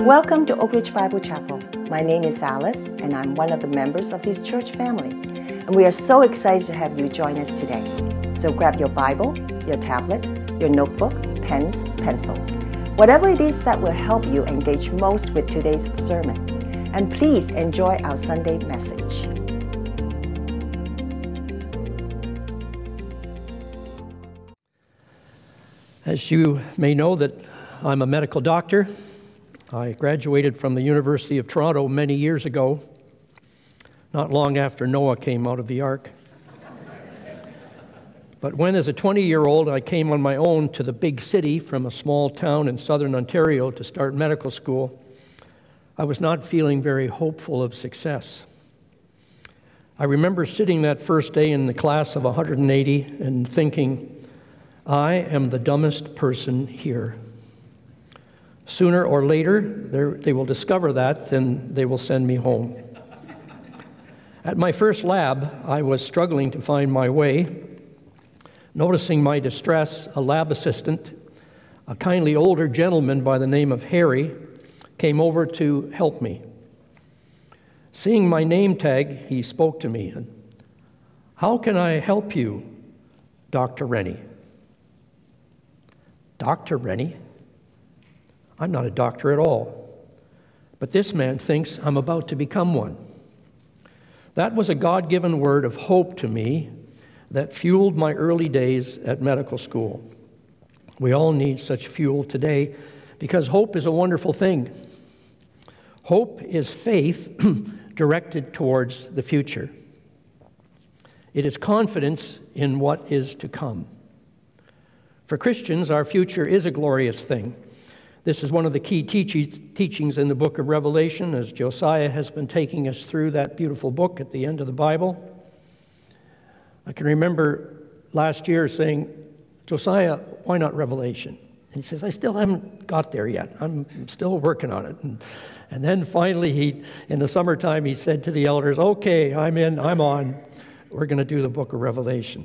Welcome to Oak Ridge Bible Chapel. My name is Alice, and I'm one of the members of this church family. And we are so excited to have you join us today. So grab your Bible, your tablet, your notebook, pens, pencils, whatever it is that will help you engage most with today's sermon. And please enjoy our Sunday message. As you may know that I'm a medical doctor. I graduated from the University of Toronto many years ago, not long after Noah came out of the ark. but when, as a 20 year old, I came on my own to the big city from a small town in southern Ontario to start medical school, I was not feeling very hopeful of success. I remember sitting that first day in the class of 180 and thinking, I am the dumbest person here. Sooner or later, they will discover that, and they will send me home. At my first lab, I was struggling to find my way. Noticing my distress, a lab assistant, a kindly older gentleman by the name of Harry, came over to help me. Seeing my name tag, he spoke to me. How can I help you, Dr. Rennie? Dr. Rennie? I'm not a doctor at all. But this man thinks I'm about to become one. That was a God given word of hope to me that fueled my early days at medical school. We all need such fuel today because hope is a wonderful thing. Hope is faith directed towards the future, it is confidence in what is to come. For Christians, our future is a glorious thing. This is one of the key teachings in the book of Revelation as Josiah has been taking us through that beautiful book at the end of the Bible. I can remember last year saying, Josiah, why not Revelation? And he says, I still haven't got there yet. I'm still working on it. And, and then finally, he, in the summertime, he said to the elders, Okay, I'm in, I'm on. We're going to do the book of Revelation.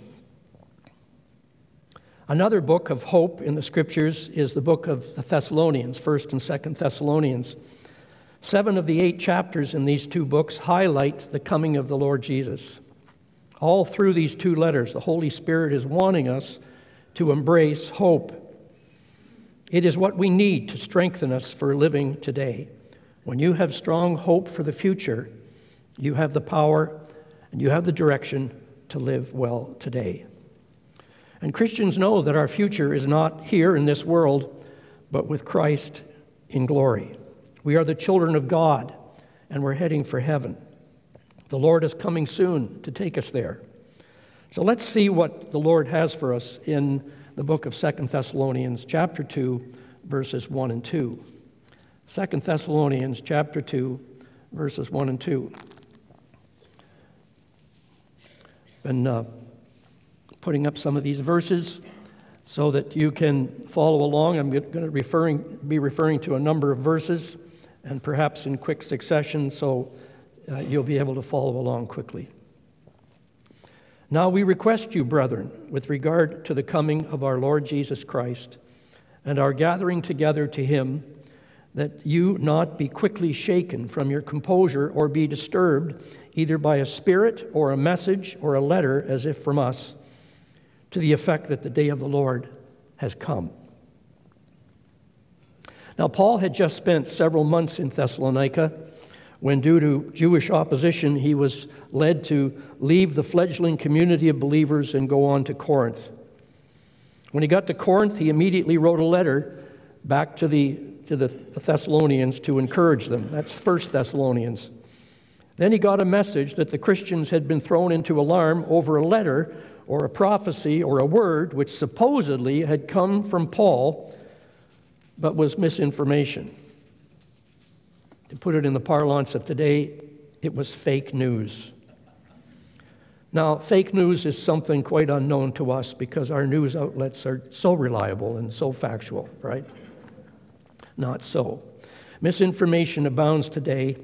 Another book of hope in the scriptures is the book of the Thessalonians, 1st and 2nd Thessalonians. Seven of the eight chapters in these two books highlight the coming of the Lord Jesus. All through these two letters, the Holy Spirit is wanting us to embrace hope. It is what we need to strengthen us for living today. When you have strong hope for the future, you have the power and you have the direction to live well today. And Christians know that our future is not here in this world, but with Christ in glory. We are the children of God, and we're heading for heaven. The Lord is coming soon to take us there. So let's see what the Lord has for us in the book of Second Thessalonians, chapter 2, verses 1 and 2. Second Thessalonians, chapter 2, verses 1 and 2. Been uh, putting up some of these verses so that you can follow along. I'm going to referring, be referring to a number of verses and perhaps in quick succession so uh, you'll be able to follow along quickly. Now we request you, brethren, with regard to the coming of our Lord Jesus Christ and our gathering together to him, that you not be quickly shaken from your composure or be disturbed either by a spirit or a message or a letter as if from us to the effect that the day of the Lord has come. Now, Paul had just spent several months in Thessalonica when, due to Jewish opposition, he was led to leave the fledgling community of believers and go on to Corinth. When he got to Corinth, he immediately wrote a letter back to the, to the Thessalonians to encourage them. That's First Thessalonians. Then he got a message that the Christians had been thrown into alarm over a letter or a prophecy or a word which supposedly had come from Paul but was misinformation. To put it in the parlance of today, it was fake news. Now, fake news is something quite unknown to us because our news outlets are so reliable and so factual, right? Not so. Misinformation abounds today,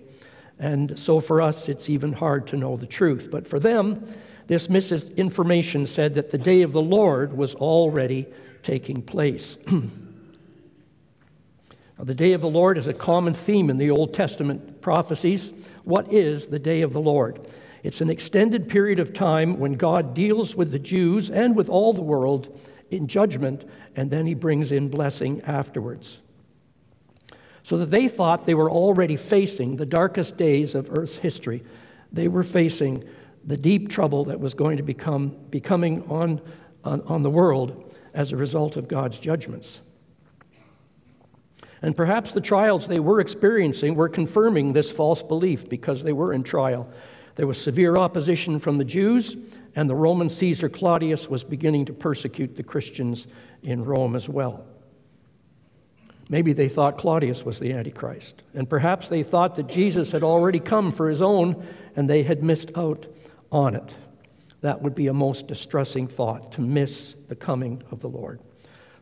and so for us, it's even hard to know the truth. But for them, this misinformation said that the day of the Lord was already taking place. The day of the Lord is a common theme in the Old Testament prophecies. What is the day of the Lord? It's an extended period of time when God deals with the Jews and with all the world in judgment, and then he brings in blessing afterwards. So that they thought they were already facing the darkest days of Earth's history. They were facing the deep trouble that was going to become becoming on, on, on the world as a result of God's judgments. And perhaps the trials they were experiencing were confirming this false belief because they were in trial. There was severe opposition from the Jews, and the Roman Caesar Claudius was beginning to persecute the Christians in Rome as well. Maybe they thought Claudius was the Antichrist, and perhaps they thought that Jesus had already come for his own and they had missed out on it. That would be a most distressing thought to miss the coming of the Lord.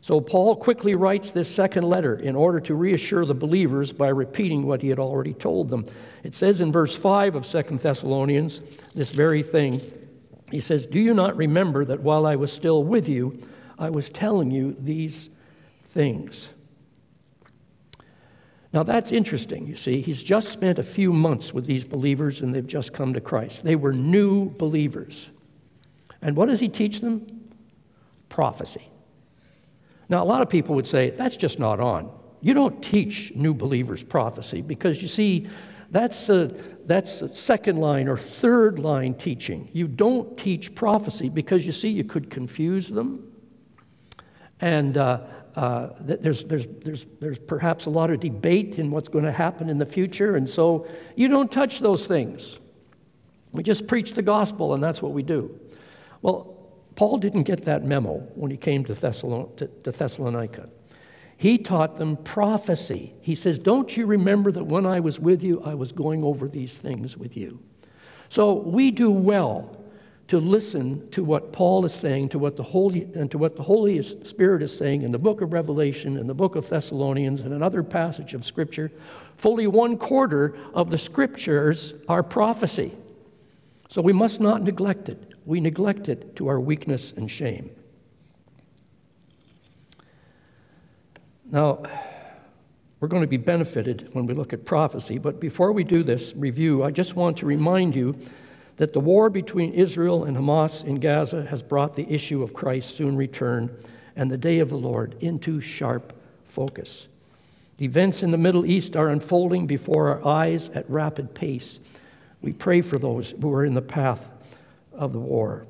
So Paul quickly writes this second letter in order to reassure the believers by repeating what he had already told them. It says in verse 5 of Second Thessalonians this very thing. He says, Do you not remember that while I was still with you, I was telling you these things? Now that's interesting, you see. He's just spent a few months with these believers and they've just come to Christ. They were new believers. And what does he teach them? Prophecy. Now, a lot of people would say, that's just not on. You don't teach new believers prophecy because you see, that's a, that's a second line or third line teaching. You don't teach prophecy because you see, you could confuse them. And uh, uh, there's, there's, there's, there's perhaps a lot of debate in what's going to happen in the future, and so you don't touch those things. We just preach the gospel, and that's what we do. Well, Paul didn't get that memo when he came to, Thessalonica. He taught them prophecy. He says, Don't you remember that when I was with you, I was going over these things with you? So we do well to listen to what Paul is saying, to what the Holy and to what the Holy Spirit is saying in the book of Revelation, in the book of Thessalonians, and another passage of Scripture. Fully one quarter of the Scriptures are prophecy. So we must not neglect it we neglect it to our weakness and shame. Now, we're going to be benefited when we look at prophecy, but before we do this review, I just want to remind you that the war between Israel and Hamas in Gaza has brought the issue of Christ's soon return and the day of the Lord into sharp focus. Events in the Middle East are unfolding before our eyes at rapid pace. We pray for those who are in the path of the war.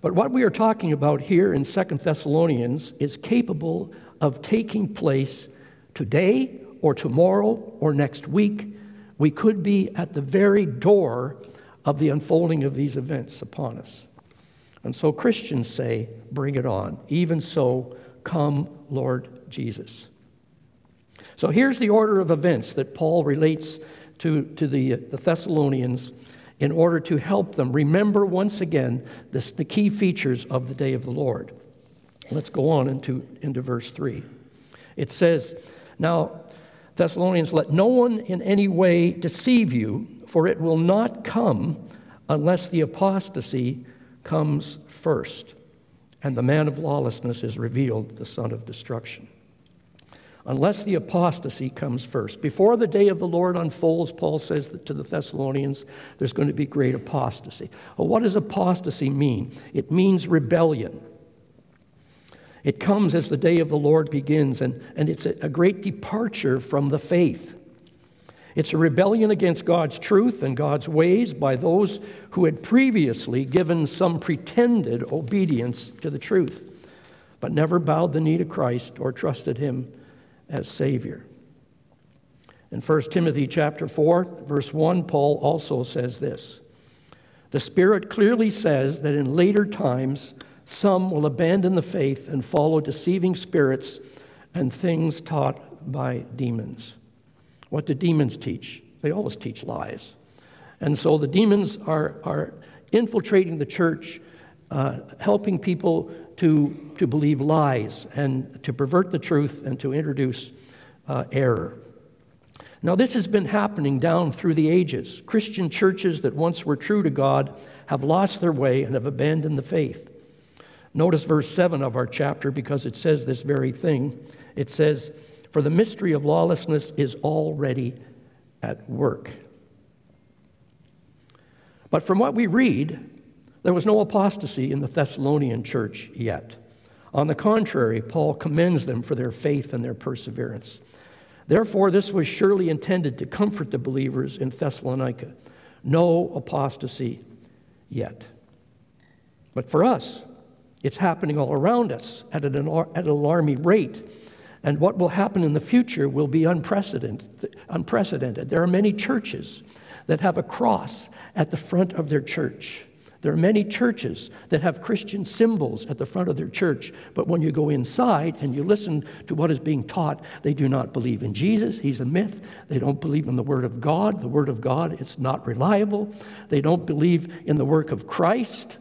But what we are talking about here in Second Thessalonians is capable of taking place today or tomorrow or next week. We could be at the very door of the unfolding of these events upon us. And so Christians say, Bring it on. Even so, come, Lord Jesus. So here's the order of events that Paul relates to, to the, the Thessalonians in order to help them remember once again this, the key features of the day of the Lord. Let's go on into, into verse 3. It says, Now, Thessalonians, let no one in any way deceive you, for it will not come unless the apostasy comes first, and the man of lawlessness is revealed, the son of destruction unless the apostasy comes first. Before the day of the Lord unfolds, Paul says to the Thessalonians, there's going to be great apostasy. Well, what does apostasy mean? It means rebellion. It comes as the day of the Lord begins, and, and it's a, a great departure from the faith. It's a rebellion against God's truth and God's ways by those who had previously given some pretended obedience to the truth, but never bowed the knee to Christ or trusted Him as Savior. In 1 Timothy chapter 4, verse 1, Paul also says this. The Spirit clearly says that in later times some will abandon the faith and follow deceiving spirits and things taught by demons. What do demons teach? They always teach lies. And so the demons are, are infiltrating the church, uh, helping people to, to believe lies and to pervert the truth and to introduce uh, error. Now, this has been happening down through the ages. Christian churches that once were true to God have lost their way and have abandoned the faith. Notice verse 7 of our chapter because it says this very thing. It says, for the mystery of lawlessness is already at work. But from what we read, there was no apostasy in the Thessalonian church yet. On the contrary, Paul commends them for their faith and their perseverance. Therefore, this was surely intended to comfort the believers in Thessalonica. No apostasy yet. But for us, it's happening all around us at an, at an alarming rate. And what will happen in the future will be unprecedented. unprecedented. There are many churches that have a cross at the front of their church. There are many churches that have Christian symbols at the front of their church, but when you go inside and you listen to what is being taught, they do not believe in Jesus. He's a myth. They don't believe in the Word of God. The Word of God is not reliable. They don't believe in the work of Christ.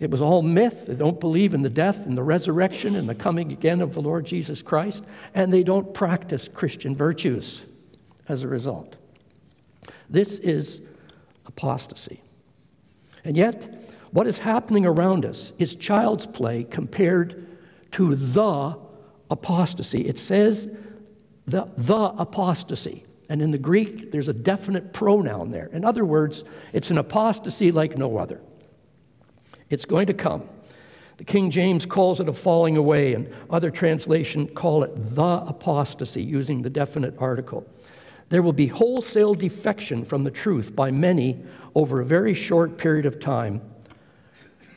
It was all myth. They don't believe in the death and the resurrection and the coming again of the Lord Jesus Christ, and they don't practice Christian virtues as a result. This is apostasy. And yet, what is happening around us is child's play compared to the apostasy. It says the, the apostasy. And in the Greek, there's a definite pronoun there. In other words, it's an apostasy like no other. It's going to come. The King James calls it a falling away, and other translations call it the apostasy, using the definite article. There will be wholesale defection from the truth by many over a very short period of time.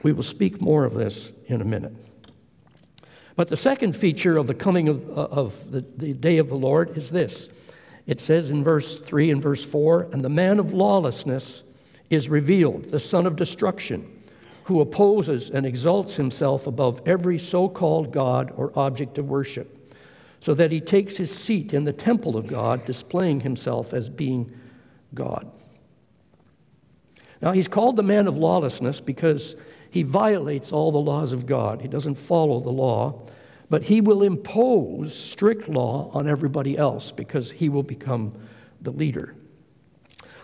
We will speak more of this in a minute. But the second feature of the coming of, uh, of the, the day of the Lord is this it says in verse 3 and verse 4 And the man of lawlessness is revealed, the son of destruction, who opposes and exalts himself above every so called God or object of worship so that he takes his seat in the temple of God, displaying himself as being God. Now, he's called the man of lawlessness because he violates all the laws of God. He doesn't follow the law, but he will impose strict law on everybody else because he will become the leader.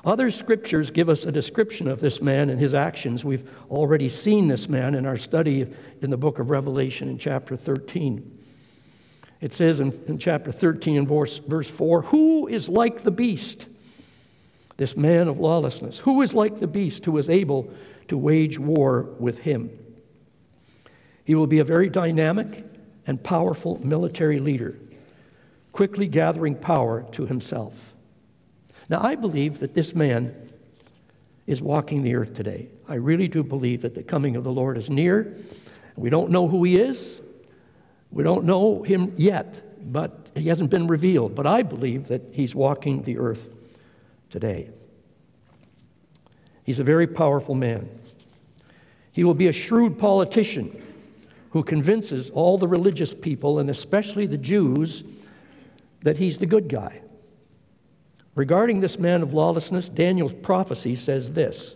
Other scriptures give us a description of this man and his actions. We've already seen this man in our study in the book of Revelation in chapter 13. It says in, in chapter 13 and verse, verse 4 Who is like the beast? This man of lawlessness. Who is like the beast who is able to wage war with him? He will be a very dynamic and powerful military leader, quickly gathering power to himself. Now, I believe that this man is walking the earth today. I really do believe that the coming of the Lord is near. We don't know who he is. We don't know him yet, but he hasn't been revealed. But I believe that he's walking the earth today. He's a very powerful man. He will be a shrewd politician who convinces all the religious people, and especially the Jews, that he's the good guy. Regarding this man of lawlessness, Daniel's prophecy says this.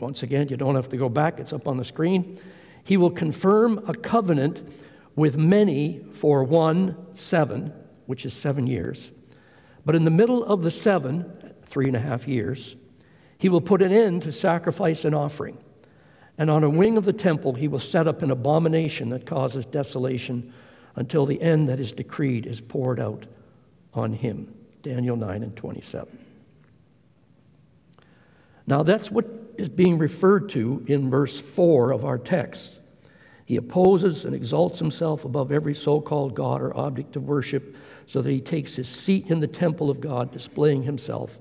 Once again, you don't have to go back, it's up on the screen. He will confirm a covenant with many for one, seven, which is seven years. But in the middle of the seven, three and a half years, he will put an end to sacrifice and offering. And on a wing of the temple, he will set up an abomination that causes desolation until the end that is decreed is poured out on him. Daniel 9 and 27. Now, that's what is being referred to in verse 4 of our text. He opposes and exalts himself above every so called God or object of worship so that he takes his seat in the temple of God, displaying himself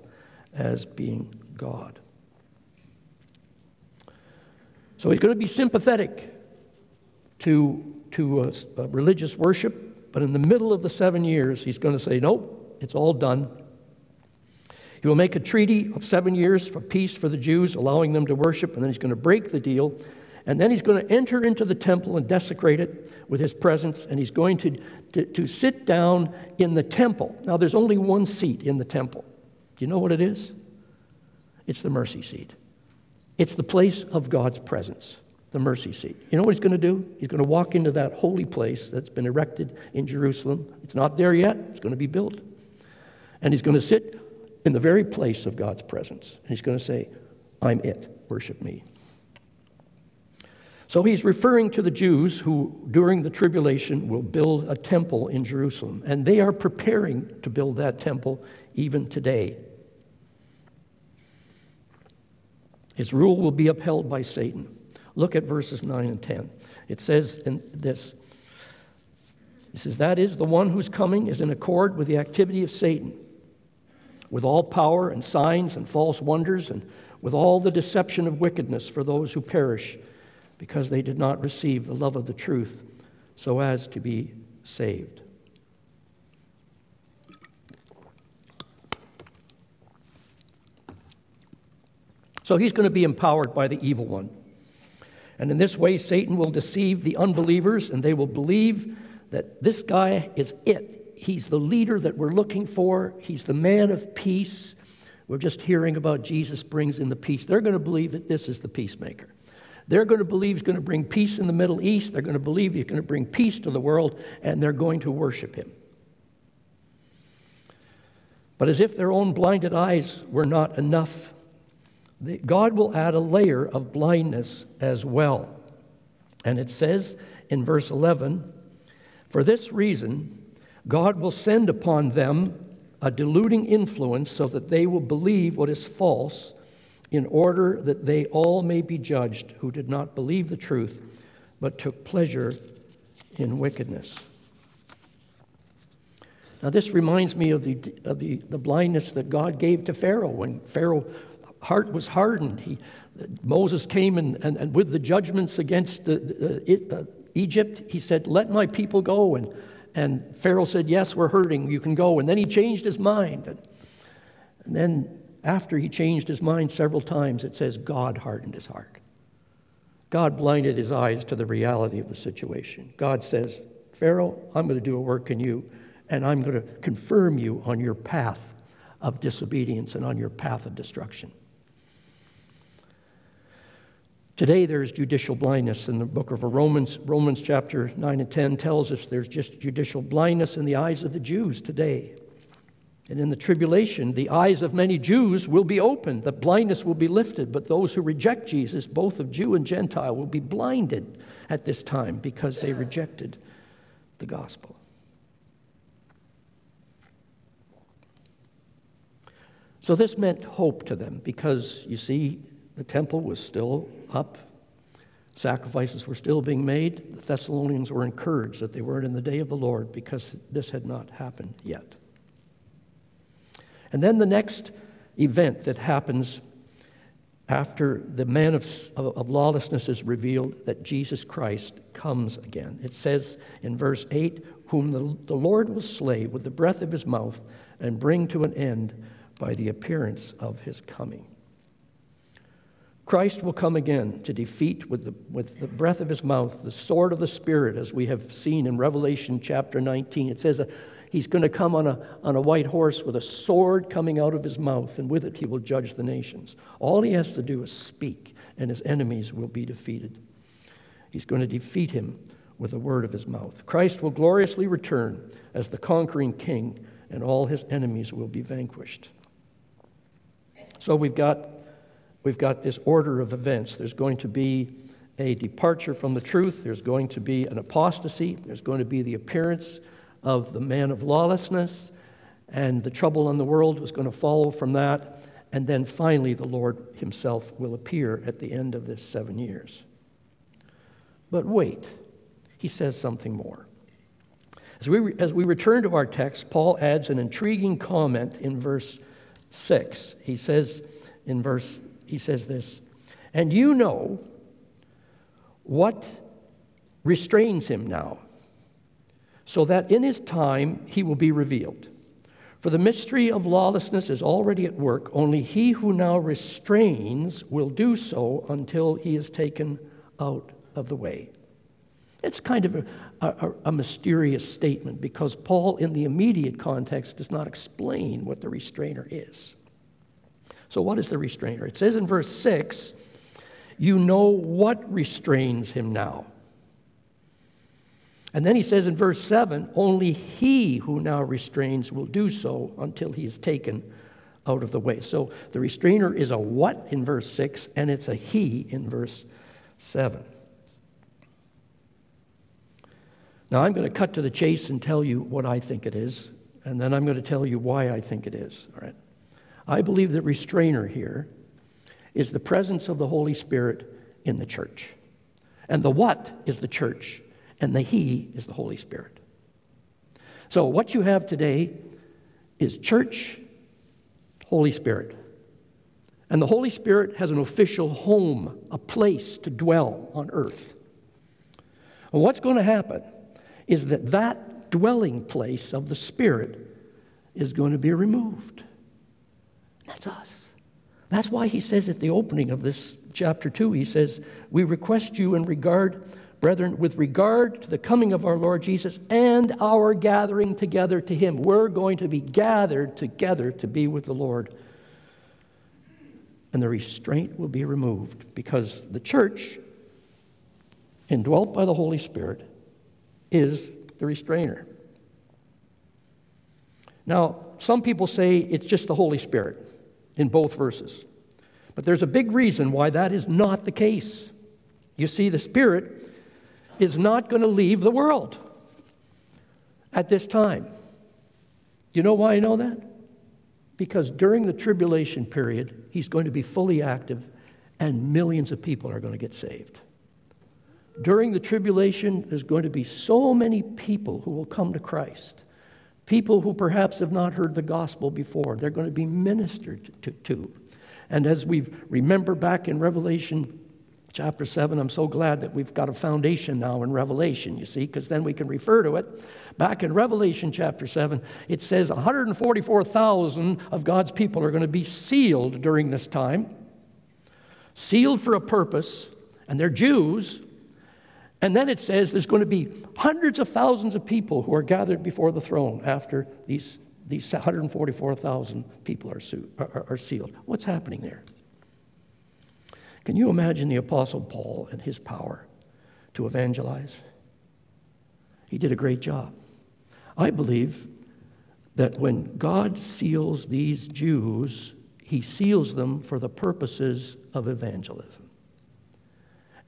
as being God. So he's going to be sympathetic to, to uh, a, a uh, religious worship, but in the middle of the seven years, he's going to say, Nope, it's all done. He will make a treaty of seven years for peace for the Jews, allowing them to worship, and then he's going to break the deal and then he's going to enter into the temple and desecrate it with his presence, and he's going to, to, to sit down in the temple. Now, there's only one seat in the temple. Do you know what it is? It's the mercy seat. It's the place of God's presence, the mercy seat. You know what he's going to do? He's going to walk into that holy place that's been erected in Jerusalem. It's not there yet, it's going to be built. And he's going to sit in the very place of God's presence. And he's going to say, I'm it, worship me. So he's referring to the Jews who, during the tribulation, will build a temple in Jerusalem. And they are preparing to build that temple even today. His rule will be upheld by Satan. Look at verses 9 and 10. It says in this He says, That is, the one who's coming is in accord with the activity of Satan, with all power and signs and false wonders, and with all the deception of wickedness for those who perish because they did not receive the love of the truth so as to be saved. So he's going to be empowered by the evil one. And in this way, Satan will deceive the unbelievers, and they will believe that this guy is it. He's the leader that we're looking for, he's the man of peace. We're just hearing about Jesus brings in the peace. They're going to believe that this is the peacemaker. They're going to believe he's going to bring peace in the Middle East. They're going to believe he's going to bring peace to the world, and they're going to worship him. But as if their own blinded eyes were not enough, God will add a layer of blindness as well. And it says in verse 11 For this reason, God will send upon them a deluding influence so that they will believe what is false in order that they all may be judged who did not believe the truth, but took pleasure in wickedness. Now, this reminds me of the, of the, the blindness that God gave to Pharaoh when Pharaoh's heart was hardened. He, Moses came and, and, and with the judgments against the, uh, Egypt, he said, Let my people go. And, and Pharaoh said, Yes, we're hurting. You can go. And then he changed his mind. And, then after he changed his mind several times, it says God hardened his heart. God blinded his eyes to the reality of the situation. God says, Pharaoh, I'm going to do a work in you, and I'm going to confirm you on your path of disobedience and on your path of destruction. Today, there's judicial blindness in the book of Romans. Romans chapter 9 and 10 tells us there's just judicial blindness in the eyes of the Jews today. And in the tribulation, the eyes of many Jews will be opened, the blindness will be lifted, but those who reject Jesus, both of Jew and Gentile, will be blinded at this time because they rejected the gospel. So this meant hope to them because, you see, the temple was still up, sacrifices were still being made. The Thessalonians were encouraged that they weren't in the day of the Lord because this had not happened yet. And then the next event that happens after the man of, of, lawlessness is revealed that Jesus Christ comes again. It says in verse 8, Whom the, the Lord will slay with the breath of his mouth and bring to an end by the appearance of his coming. Christ will come again to defeat with the, with the breath of his mouth the sword of the Spirit, as we have seen in Revelation chapter 19. It says, He's going to come on a, on a white horse with a sword coming out of his mouth, and with it he will judge the nations. All he has to do is speak, and his enemies will be defeated. He's going to defeat him with the word of his mouth. Christ will gloriously return as the conquering king, and all his enemies will be vanquished. So we've got, we've got this order of events. There's going to be a departure from the truth, there's going to be an apostasy, there's going to be the appearance of the man of lawlessness, and the trouble in the world was going to follow from that. And then finally, the Lord Himself will appear at the end of this seven years. But wait, He says something more. As we, as we return to our text, Paul adds an intriguing comment in verse 6. He says, in verse, he says this, and you know what restrains him now so that in his time he will be revealed. For the mystery of lawlessness is already at work, only he who now restrains will do so until he is taken out of the way. It's kind of a, a, a, mysterious statement because Paul, in the immediate context, does not explain what the restrainer is. So, what is the restrainer? It says in verse 6 you know what restrains him now. And then he says in verse 7 only he who now restrains will do so until he is taken out of the way. So the restrainer is a what in verse 6, and it's a he in verse 7. Now, I'm going to cut to the chase and tell you what I think it is, and then I'm going to tell you why I think it is. All right. I believe the restrainer here is the presence of the Holy Spirit in the church. And the what is the church, and the he is the Holy Spirit. So, what you have today is church, Holy Spirit. And the Holy Spirit has an official home, a place to dwell on earth. And what's going to happen is that that dwelling place of the Spirit is going to be removed. That's us. That's why he says at the opening of this chapter 2, he says, We request you in regard, brethren, with regard to the coming of our Lord Jesus and our gathering together to him. We're going to be gathered together to be with the Lord. And the restraint will be removed because the church, indwelt by the Holy Spirit, is the restrainer. Now, some people say it's just the Holy Spirit in both verses. But there's a big reason why that is not the case. You see, the Spirit is not going to leave the world at this time. You know why I know that? Because during the tribulation period, He's going to be fully active and millions of people are going to get saved. During the tribulation, there's going to be so many people who will come to Christ. People who perhaps have not heard the gospel before. They're going to be ministered to. to. And as we remember back in Revelation chapter 7, I'm so glad that we've got a foundation now in Revelation, you see, because then we can refer to it. Back in Revelation chapter 7, it says 144,000 of God's people are going to be sealed during this time, sealed for a purpose, and they're Jews. And then it says there's going to be hundreds of thousands of people who are gathered before the throne after these these 144,000 people are, su- are, are sealed. What's happening there? Can you imagine the Apostle Paul and his power to evangelize? He did a great job. I believe that when God seals these Jews, he seals them for the purposes of evangelism.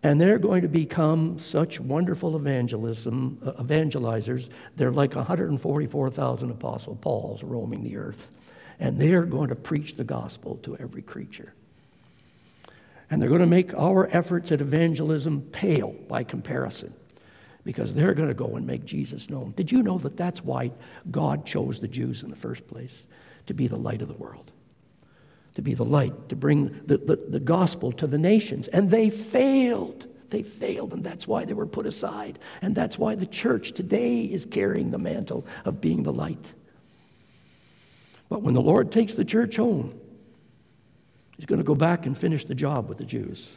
And they're going to become such wonderful evangelism, uh, evangelizers. They're like 144,000 Apostle Pauls roaming the earth. And they're going to preach the gospel to every creature. And they're going to make our efforts at evangelism pale by comparison because they're going to go and make Jesus known. Did you know that that's why God chose the Jews in the first place? To be the light of the world to be the light, to bring the, the, the, gospel to the nations. And they failed. They failed, and that's why they were put aside. And that's why the church today is carrying the mantle of being the light. But when the Lord takes the church home, He's going to go back and finish the job with the Jews.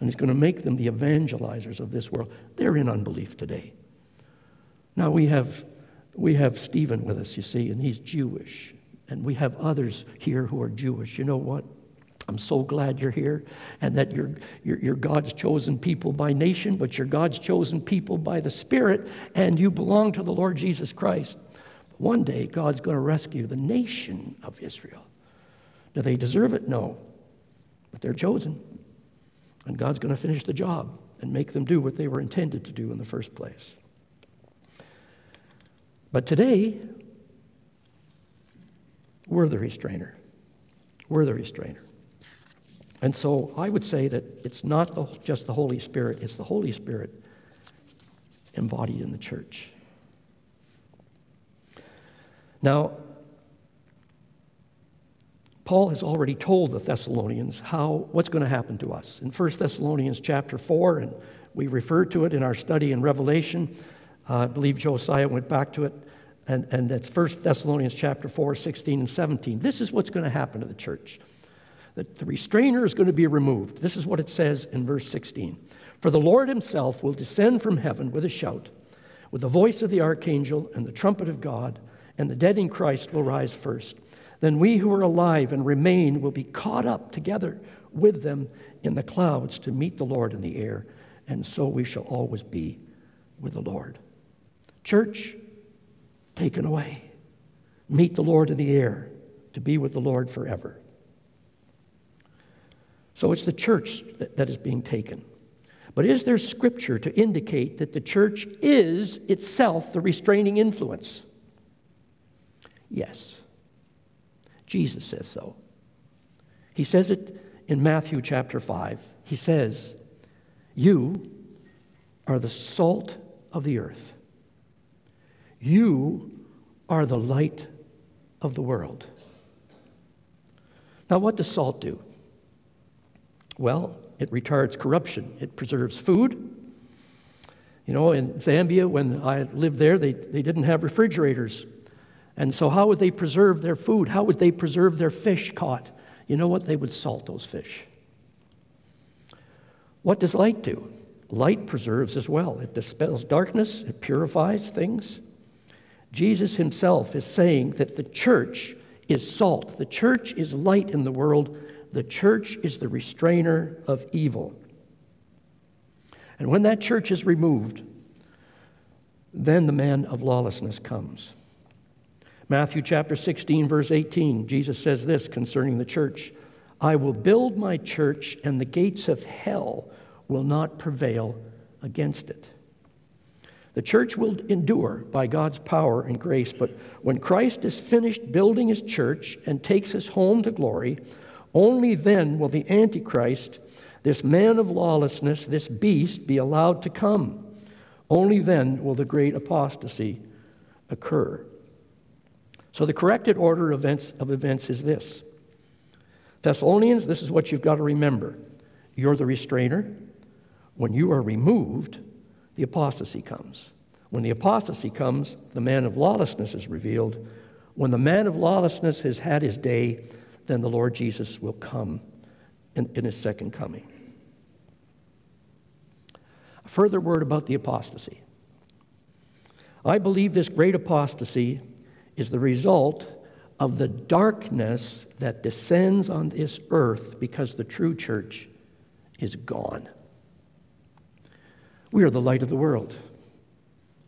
And He's going to make them the evangelizers of this world. They're in unbelief today. Now we have, we have Stephen with us, you see, and he's Jewish. And we have others here who are Jewish. You know what? I'm so glad you're here and that you're, you're, you're, God's chosen people by nation, but you're God's chosen people by the Spirit, and you belong to the Lord Jesus Christ. But One day, God's going to rescue the nation of Israel. Do they deserve it? No. But they're chosen. And God's going to finish the job and make them do what they were intended to do in the first place. But today, we're the restrainer. We're the restrainer. And so I would say that it's not the, just the Holy Spirit, it's the Holy Spirit embodied in the church. Now, Paul has already told the Thessalonians how what's going to happen to us. In 1 Thessalonians chapter 4, and we referred to it in our study in Revelation. Uh, I believe Josiah went back to it and, and that's 1 Thessalonians chapter 4, 16 and 17. This is what's going to happen to the church. That the restrainer is going to be removed. This is what it says in verse 16. For the Lord himself will descend from heaven with a shout, with the voice of the archangel and the trumpet of God, and the dead in Christ will rise first. Then we who are alive and remain will be caught up together with them in the clouds to meet the Lord in the air, and so we shall always be with the Lord. Church, taken away. Meet the Lord in the air, to be with the Lord forever. So it's the church that, that is being taken. But is there scripture to indicate that the church is itself the restraining influence? Yes. Jesus says so. He says it in Matthew chapter 5. He says, You are the salt of the earth. You are the light of the world. Now, what does salt do? Well, it retards corruption, it preserves food. You know, in Zambia, when I lived there, they, they didn't have refrigerators. And so, how would they preserve their food? How would they preserve their fish caught? You know what? They would salt those fish. What does light do? Light preserves as well. It dispels darkness, it purifies things. Jesus himself is saying that the church is salt, the church is light in the world, the church is the restrainer of evil. And when that church is removed, then the man of lawlessness comes. Matthew chapter 16, verse 18, Jesus says this concerning the church I will build my church, and the gates of hell will not prevail against it. The church will endure by God's power and grace, but when Christ is finished building his church and takes us home to glory, only then will the Antichrist, this man of lawlessness, this beast, be allowed to come. Only then will the great apostasy occur. So the corrected order of events, of events is this Thessalonians, this is what you've got to remember. You're the restrainer. When you are removed, the apostasy comes. When the apostasy comes, the man of lawlessness is revealed. When the man of lawlessness has had his day, then the Lord Jesus will come in, in his second coming. A further word about the apostasy. I believe this great apostasy is the result of the darkness that descends on this earth because the true church is gone. We are the light of the world.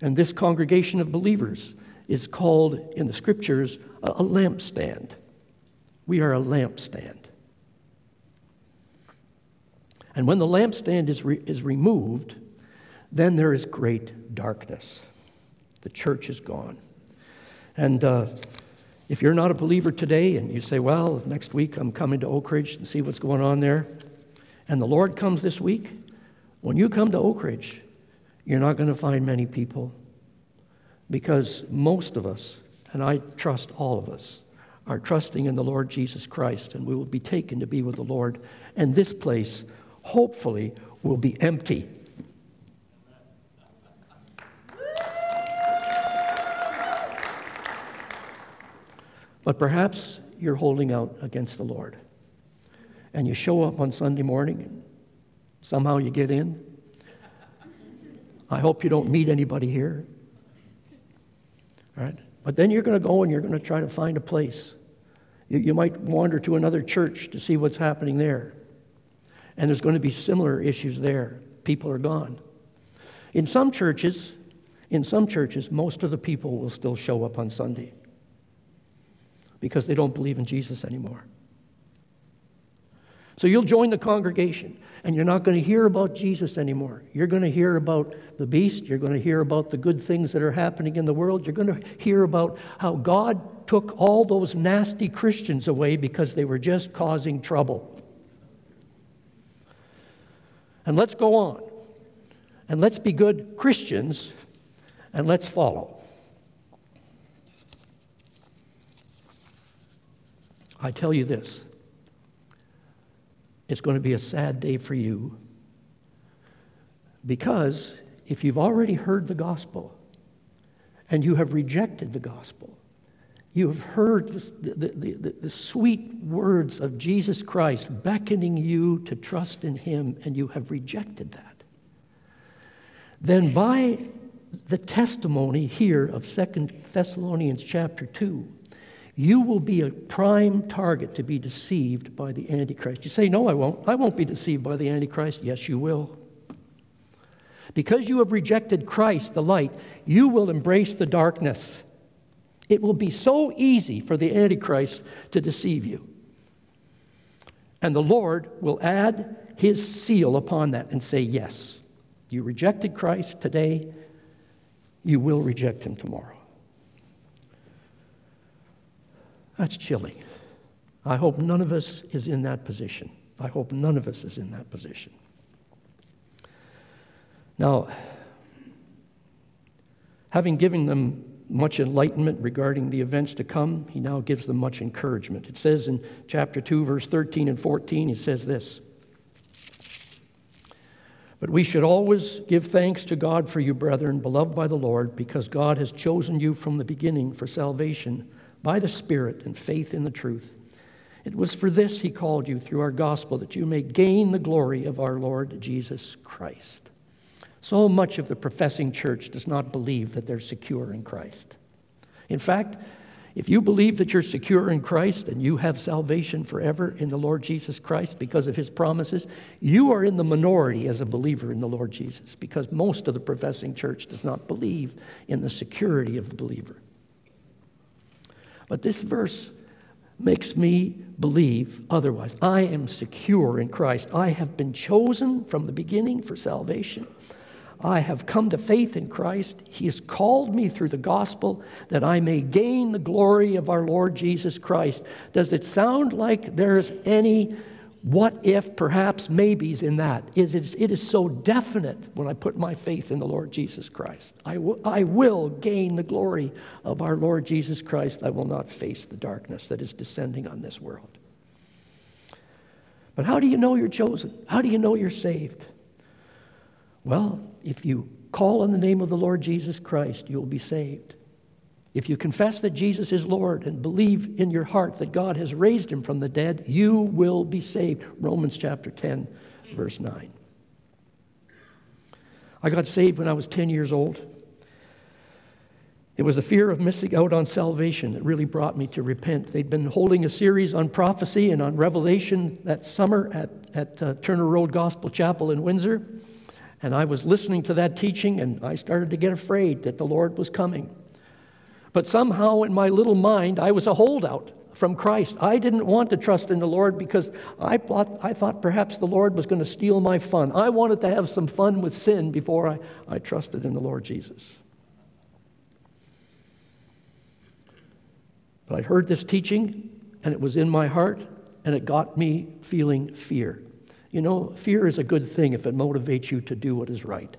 And this congregation of believers is called in the scriptures a, a lampstand. We are a lampstand. And when the lampstand is, re- is removed, then there is great darkness. The church is gone. And uh, if you're not a believer today and you say, well, next week I'm coming to Oak Ridge and see what's going on there, and the Lord comes this week, when you come to Oak Ridge, you're not going to find many people because most of us, and I trust all of us, are trusting in the Lord Jesus Christ, and we will be taken to be with the Lord. And this place, hopefully, will be empty. But perhaps you're holding out against the Lord. And you show up on Sunday morning, somehow you get in, I hope you don't meet anybody here. All right? But then you're going to go and you're going to try to find a place. You, you might wander to another church to see what's happening there. And there's going to be similar issues there. People are gone. In some churches, in some churches, most of the people will still show up on Sunday because they don't believe in Jesus anymore. So you'll join the congregation and you're not going to hear about Jesus anymore. You're going to hear about the beast. You're going to hear about the good things that are happening in the world. You're going to hear about how God took all those nasty Christians away because they were just causing trouble. And let's go on. And let's be good Christians and let's follow. I tell you this it's going to be a sad day for you. Because if you've already heard the gospel and you have rejected the gospel, you have heard the, the, the, the, sweet words of Jesus Christ beckoning you to trust in Him, and you have rejected that. Then, by the testimony here of Second Thessalonians chapter 2, you will be a prime target to be deceived by the Antichrist. You say, No, I won't. I won't be deceived by the Antichrist. Yes, you will. Because you have rejected Christ, the light, you will embrace the darkness. It will be so easy for the Antichrist to deceive you. And the Lord will add his seal upon that and say, Yes, you rejected Christ today, you will reject him tomorrow. That's chilling. I hope none of us is in that position. I hope none of us is in that position. Now, having given them much enlightenment regarding the events to come, he now gives them much encouragement. It says in chapter 2, verse 13 and 14, he says this But we should always give thanks to God for you, brethren, beloved by the Lord, because God has chosen you from the beginning for salvation by the Spirit and faith in the truth. It was for this he called you through our gospel, that you may gain the glory of our Lord Jesus Christ. So much of the professing church does not believe that they're secure in Christ. In fact, if you believe that you're secure in Christ and you have salvation forever in the Lord Jesus Christ because of his promises, you are in the minority as a believer in the Lord Jesus because most of the professing church does not believe in the security of the believer. But this verse makes me believe otherwise. I am secure in Christ. I have been chosen from the beginning for salvation. I have come to faith in Christ. He has called me through the gospel that I may gain the glory of our Lord Jesus Christ. Does it sound like there's any what if, perhaps, maybes in that? Is it, it is so definite when I put my faith in the Lord Jesus Christ. I, w- I will gain the glory of our Lord Jesus Christ. I will not face the darkness that is descending on this world. But how do you know you're chosen? How do you know you're saved? Well, if you call on the name of the Lord Jesus Christ, you'll be saved. If you confess that Jesus is Lord and believe in your heart that God has raised him from the dead, you will be saved. Romans chapter 10, verse 9. I got saved when I was 10 years old. It was the fear of missing out on salvation that really brought me to repent. They'd been holding a series on prophecy and on revelation that summer at, at uh, Turner Road Gospel Chapel in Windsor. And I was listening to that teaching, and I started to get afraid that the Lord was coming. But somehow in my little mind, I was a holdout from Christ. I didn't want to trust in the Lord because I thought, I thought perhaps the Lord was going to steal my fun. I wanted to have some fun with sin before I, I trusted in the Lord Jesus. But I heard this teaching, and it was in my heart, and it got me feeling fear. You know, fear is a good thing if it motivates you to do what is right.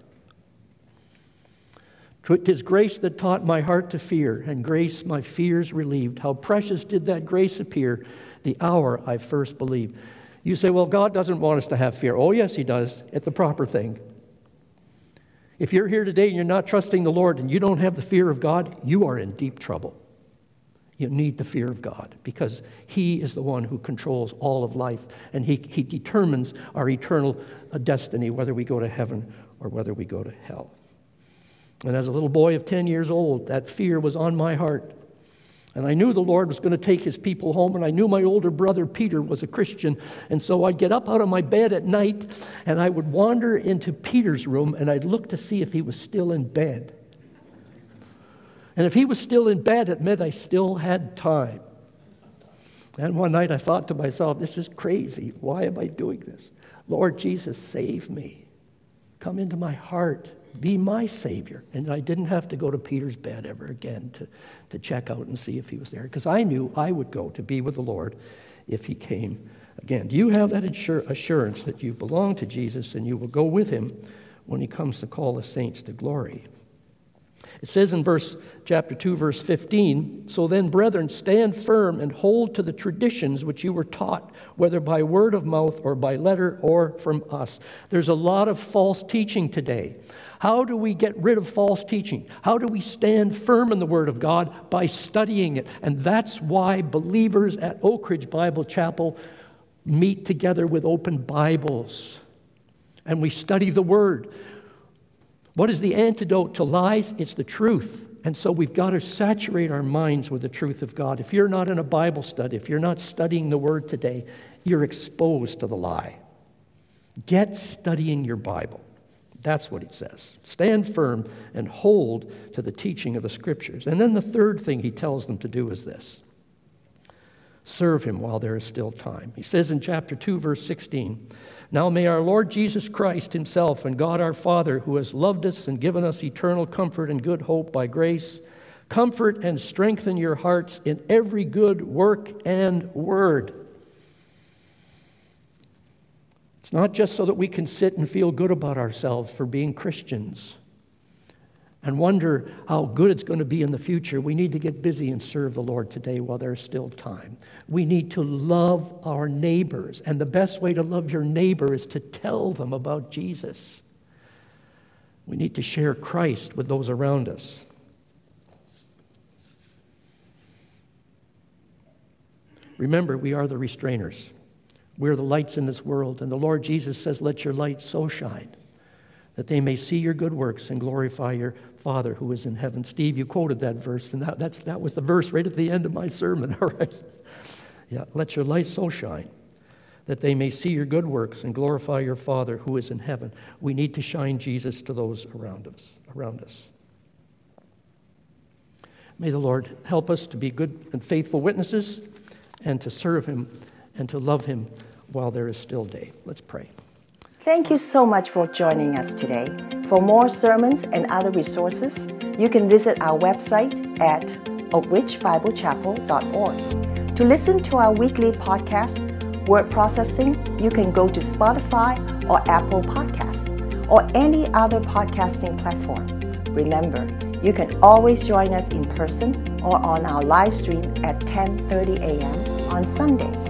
Tis grace that taught my heart to fear, and grace my fears relieved. How precious did that grace appear the hour I first believed. You say, well, God doesn't want us to have fear. Oh, yes, He does. It's the proper thing. If you're here today and you're not trusting the Lord and you don't have the fear of God, you are in deep trouble. You need the fear of God because He is the one who controls all of life and He, he determines our eternal uh, destiny, whether we go to heaven or whether we go to hell. And as a little boy of 10 years old, that fear was on my heart. And I knew the Lord was going to take his people home, and I knew my older brother Peter was a Christian. And so I'd get up out of my bed at night, and I would wander into Peter's room, and I'd look to see if he was still in bed. And if he was still in bed, it meant I still had time. And one night I thought to myself, this is crazy. Why am I doing this? Lord Jesus, save me. Come into my heart. Be my Savior. And I didn't have to go to Peter's bed ever again to, to check out and see if he was there, because I knew I would go to be with the Lord if he came again. Do you have that assurance that you belong to Jesus and you will go with him when he comes to call the saints to glory? It says in verse chapter 2 verse 15, so then brethren stand firm and hold to the traditions which you were taught whether by word of mouth or by letter or from us. There's a lot of false teaching today. How do we get rid of false teaching? How do we stand firm in the Word of God? By studying it. And that's why believers at Oak Ridge Bible Chapel meet together with open Bibles and we study the Word. What is the antidote to lies? It's the truth. And so we've got to saturate our minds with the truth of God. If you're not in a Bible study, if you're not studying the Word today, you're exposed to the lie. Get studying your Bible. That's what he says. Stand firm and hold to the teaching of the Scriptures. And then the third thing he tells them to do is this Serve him while there is still time. He says in chapter 2, verse 16 Now may our Lord Jesus Christ himself and God our Father, who has loved us and given us eternal comfort and good hope by grace, comfort and strengthen your hearts in every good work and word. It's not just so that we can sit and feel good about ourselves for being Christians and wonder how good it's going to be in the future. We need to get busy and serve the Lord today while there's still time. We need to love our neighbors, and the best way to love your neighbor is to tell them about Jesus. We need to share Christ with those around us. Remember, we are the restrainers. We're the lights in this world. And the Lord Jesus says, Let your light so shine that they may see your good works and glorify your Father who is in heaven. Steve, you quoted that verse, and that, that's, that was the verse right at the end of my sermon, all right? Yeah, let your light so shine that they may see your good works and glorify your Father who is in heaven. We need to shine Jesus to those around us. Around us. May the Lord help us to be good and faithful witnesses and to serve him and to love him while there is still day. Let's pray. Thank you so much for joining us today. For more sermons and other resources, you can visit our website at oakridgebiblechapel.org. To listen to our weekly podcast, Word Processing, you can go to Spotify or Apple Podcasts or any other podcasting platform. Remember, you can always join us in person or on our live stream at 10:30 a.m. on Sundays.